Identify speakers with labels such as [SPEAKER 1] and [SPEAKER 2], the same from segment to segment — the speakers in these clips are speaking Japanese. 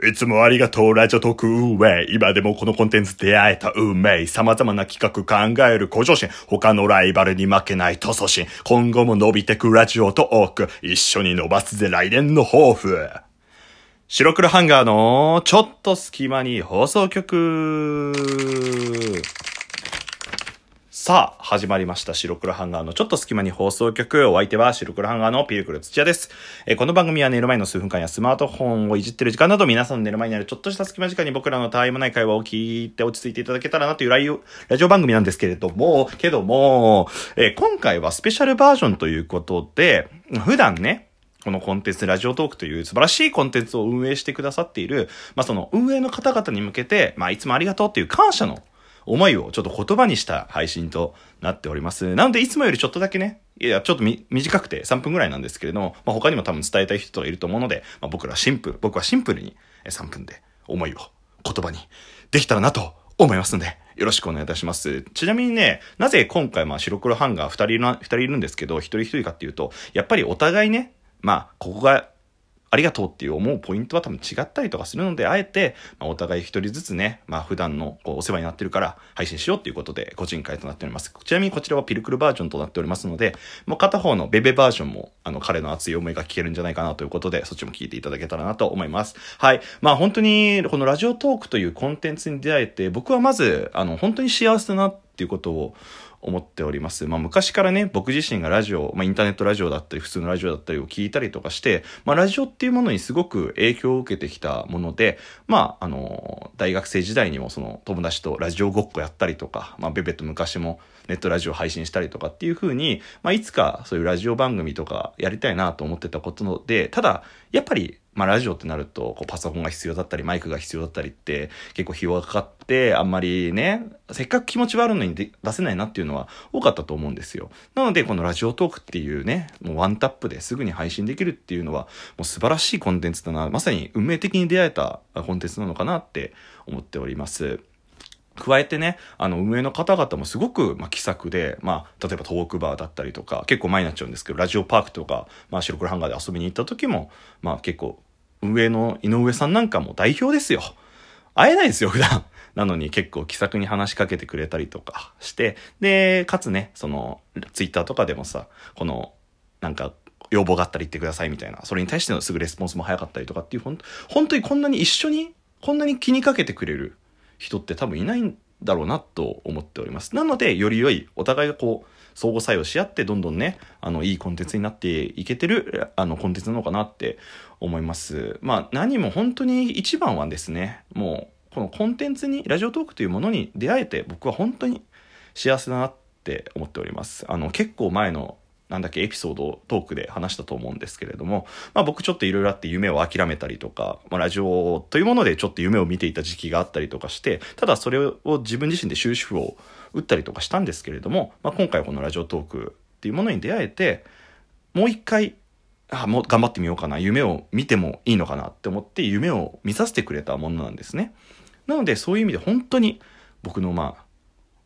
[SPEAKER 1] いつもありがとう、ラジオトーク運営。今でもこのコンテンツ出会えた運命。様々な企画考える向上心。他のライバルに負けない塗装心。今後も伸びてくラジオトーク。一緒に伸ばすぜ来年の抱負。白黒ハンガーのちょっと隙間に放送局。さあ、始まりました。白黒ハンガーのちょっと隙間に放送局。お相手は白黒ハンガーのピルクル土屋です。えーこの番組は寝る前の数分間やスマートフォンをいじってる時間など皆さんの寝る前にあるちょっとした隙間時間に僕らのたわいもない会話を聞いて落ち着いていただけたらなというライラジオ番組なんですけれども、けども、えー今回はスペシャルバージョンということで、普段ね、このコンテンツ、ラジオトークという素晴らしいコンテンツを運営してくださっている、まあ、その運営の方々に向けて、まあ、いつもありがとうっていう感謝の思いをちょっと言葉にした配信となっております。なので、いつもよりちょっとだけね、いや、ちょっと短くて3分ぐらいなんですけれども、まあ、他にも多分伝えたい人がいると思うので、まあ、僕らシンプル、僕はシンプルに3分で思いを言葉にできたらなと思いますので、よろしくお願いいたします。ちなみにね、なぜ今回まあ白黒ハンガー2人いるな、二人いるんですけど、一人一人かっていうと、やっぱりお互いね、まあ、ここがありがとうっていう思うポイントは多分違ったりとかするので、あえて、まあ、お互い一人ずつね、まあ普段のこうお世話になってるから配信しようっていうことで個人会となっております。ちなみにこちらはピルクルバージョンとなっておりますので、もう片方のベベバージョンも、あの彼の熱い思いが聞けるんじゃないかなということで、そっちも聞いていただけたらなと思います。はい。まあ本当に、このラジオトークというコンテンツに出会えて、僕はまず、あの、本当に幸せだなっていうことを、思っております。まあ昔からね、僕自身がラジオ、まあインターネットラジオだったり、普通のラジオだったりを聞いたりとかして、まあラジオっていうものにすごく影響を受けてきたもので、まああの、大学生時代にもその友達とラジオごっこやったりとか、まあベベと昔もネットラジオ配信したりとかっていう風に、まあいつかそういうラジオ番組とかやりたいなと思ってたことで、ただ、やっぱりまあラジオってなると、こうパソコンが必要だったり、マイクが必要だったりって、結構費用がかかって、あんまりね、せっかく気持ちはあるのに出せないなっていうのは多かったと思うんですよ。なので、このラジオトークっていうね、もうワンタップですぐに配信できるっていうのは、もう素晴らしいコンテンツだな、まさに運命的に出会えたコンテンツなのかなって思っております。加えてね、あの、運営の方々もすごく、まあ、気さくで、まあ、例えばトークバーだったりとか、結構前になっちゃうんですけど、ラジオパークとか、まあ、白黒ハンガーで遊びに行った時も、まあ、結構、運営の井上さんなんかも代表ですよ。会えないですよ、普段。なのに結構気さくに話しかけてくれたりとかして、で、かつね、その、ツイッターとかでもさ、この、なんか、要望があったら言ってくださいみたいな、それに対してのすぐレスポンスも早かったりとかっていう、ほん本当にこんなに一緒に、こんなに気にかけてくれる人って多分いないんだろうなと思っております。なので、より良い、お互いがこう、相互作用し合って、どんどんね、あの、いいコンテンツになっていけてる、あの、コンテンツなのかなって思います。まあ、何も本当に一番はですね、もう、このコンテンツに、ラジオトークというものに出会えて、僕は本当に幸せだなって思っております。あの、結構前の、なんだっけ、エピソードトークで話したと思うんですけれども、まあ僕ちょっといろいろあって夢を諦めたりとか、まあラジオというものでちょっと夢を見ていた時期があったりとかして、ただそれを自分自身で終止符を打ったりとかしたんですけれども、まあ今回このラジオトークっていうものに出会えて、もう一回、あもう頑張ってみようかな、夢を見てもいいのかなって思って夢を見させてくれたものなんですね。なのでそういう意味で本当に僕のまあ、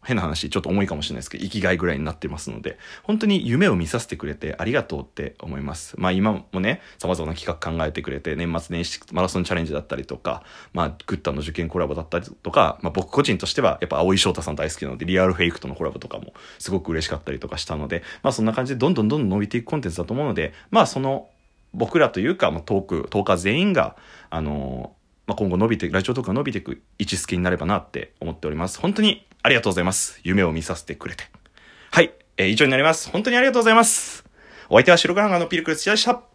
[SPEAKER 1] 変な話、ちょっと重いかもしれないですけど、生きがいぐらいになってますので、本当に夢を見させてくれてありがとうって思います。まあ今もね、様々な企画考えてくれて、年末年始マラソンチャレンジだったりとか、まあグッタンの受験コラボだったりとか、まあ僕個人としてはやっぱ青井翔太さん大好きなので、リアルフェイクとのコラボとかもすごく嬉しかったりとかしたので、まあそんな感じでどんどんどんどん伸びていくコンテンツだと思うので、まあその僕らというか、まあ、トーク、トーカー全員が、あのまあ、今後伸びて、ラジオトークが伸びていく位置づけになればなって思っております。本当にありがとうございます。夢を見させてくれて。はい。えー以上になります。本当にありがとうございます。お相手は白黒のピルクル土屋でした。